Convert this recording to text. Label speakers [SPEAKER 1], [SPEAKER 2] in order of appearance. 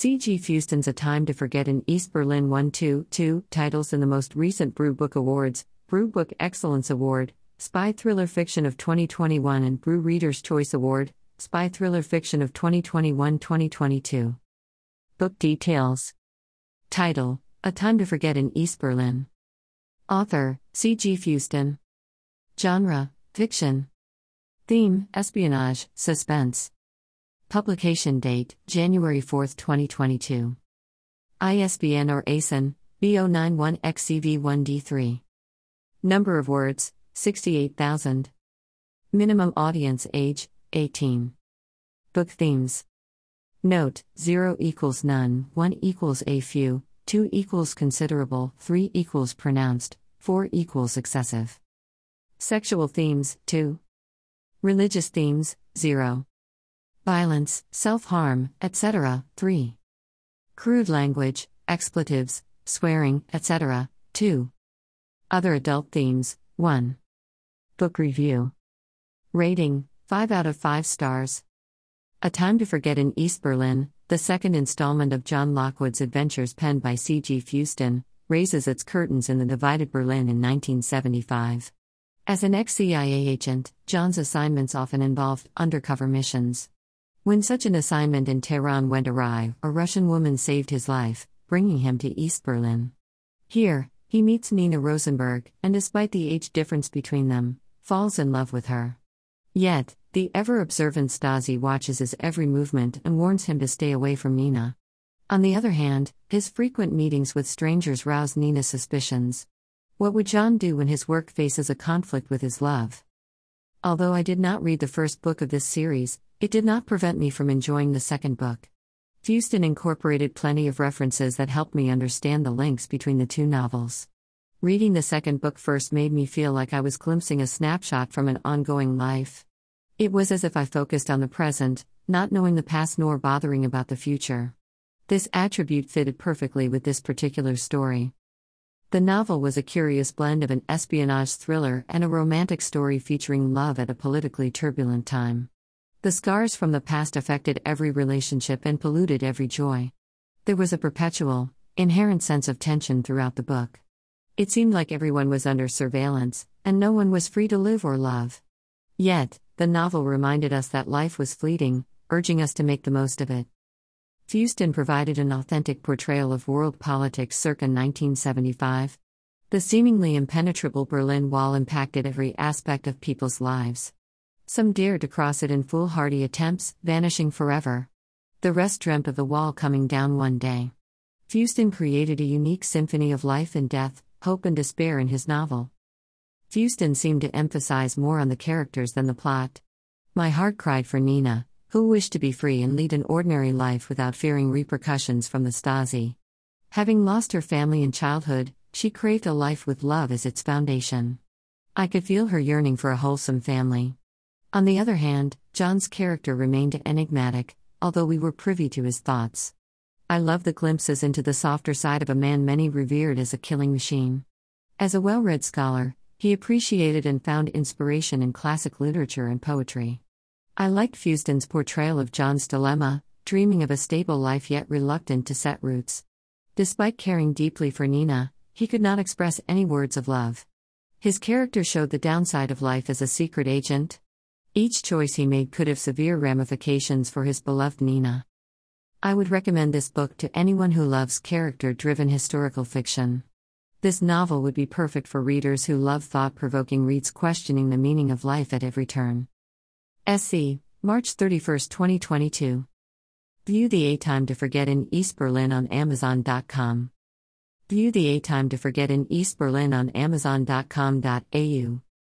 [SPEAKER 1] C.G. Fewston's A Time to Forget in East Berlin won two, two titles in the most recent Brew Book Awards Brew Book Excellence Award, Spy Thriller Fiction of 2021, and Brew Reader's Choice Award, Spy Thriller Fiction of 2021 2022. Book Details Title A Time to Forget in East Berlin. Author C.G. Fewston. Genre Fiction. Theme Espionage, Suspense. Publication date January 4, 2022. ISBN or ASIN B091XCV1D3. Number of words 68,000. Minimum audience age 18. Book themes. Note 0 equals none, 1 equals a few, 2 equals considerable, 3 equals pronounced, 4 equals excessive. Sexual themes 2. Religious themes 0 violence, self harm, etc. 3. Crude language, expletives, swearing, etc. 2. Other adult themes 1. Book review. Rating 5 out of 5 stars. A Time to Forget in East Berlin, the second installment of John Lockwood's adventures penned by C.G. Fewston, raises its curtains in the divided Berlin in 1975. As an ex CIA agent, John's assignments often involved undercover missions. When such an assignment in Tehran went awry, a Russian woman saved his life, bringing him to East Berlin. Here, he meets Nina Rosenberg, and despite the age difference between them, falls in love with her. Yet, the ever observant Stasi watches his every movement and warns him to stay away from Nina. On the other hand, his frequent meetings with strangers rouse Nina's suspicions. What would John do when his work faces a conflict with his love? Although I did not read the first book of this series, it did not prevent me from enjoying the second book. Fewston incorporated plenty of references that helped me understand the links between the two novels. Reading the second book first made me feel like I was glimpsing a snapshot from an ongoing life. It was as if I focused on the present, not knowing the past nor bothering about the future. This attribute fitted perfectly with this particular story. The novel was a curious blend of an espionage thriller and a romantic story featuring love at a politically turbulent time. The scars from the past affected every relationship and polluted every joy. There was a perpetual, inherent sense of tension throughout the book. It seemed like everyone was under surveillance, and no one was free to live or love. Yet, the novel reminded us that life was fleeting, urging us to make the most of it. Fewston provided an authentic portrayal of world politics circa 1975. The seemingly impenetrable Berlin Wall impacted every aspect of people's lives. Some dared to cross it in foolhardy attempts, vanishing forever. The rest dreamt of the wall coming down one day. Fewston created a unique symphony of life and death, hope and despair in his novel. Fewston seemed to emphasize more on the characters than the plot. My heart cried for Nina, who wished to be free and lead an ordinary life without fearing repercussions from the Stasi. Having lost her family in childhood, she craved a life with love as its foundation. I could feel her yearning for a wholesome family. On the other hand, John's character remained enigmatic, although we were privy to his thoughts. I love the glimpses into the softer side of a man many revered as a killing machine. As a well read scholar, he appreciated and found inspiration in classic literature and poetry. I liked Fewston's portrayal of John's dilemma, dreaming of a stable life yet reluctant to set roots. Despite caring deeply for Nina, he could not express any words of love. His character showed the downside of life as a secret agent, each choice he made could have severe ramifications for his beloved Nina. I would recommend this book to anyone who loves character driven historical fiction. This novel would be perfect for readers who love thought provoking reads questioning the meaning of life at every turn. SC, March 31, 2022. View the A Time to Forget in East Berlin on Amazon.com. View the A Time to Forget in East Berlin on Amazon.com.au.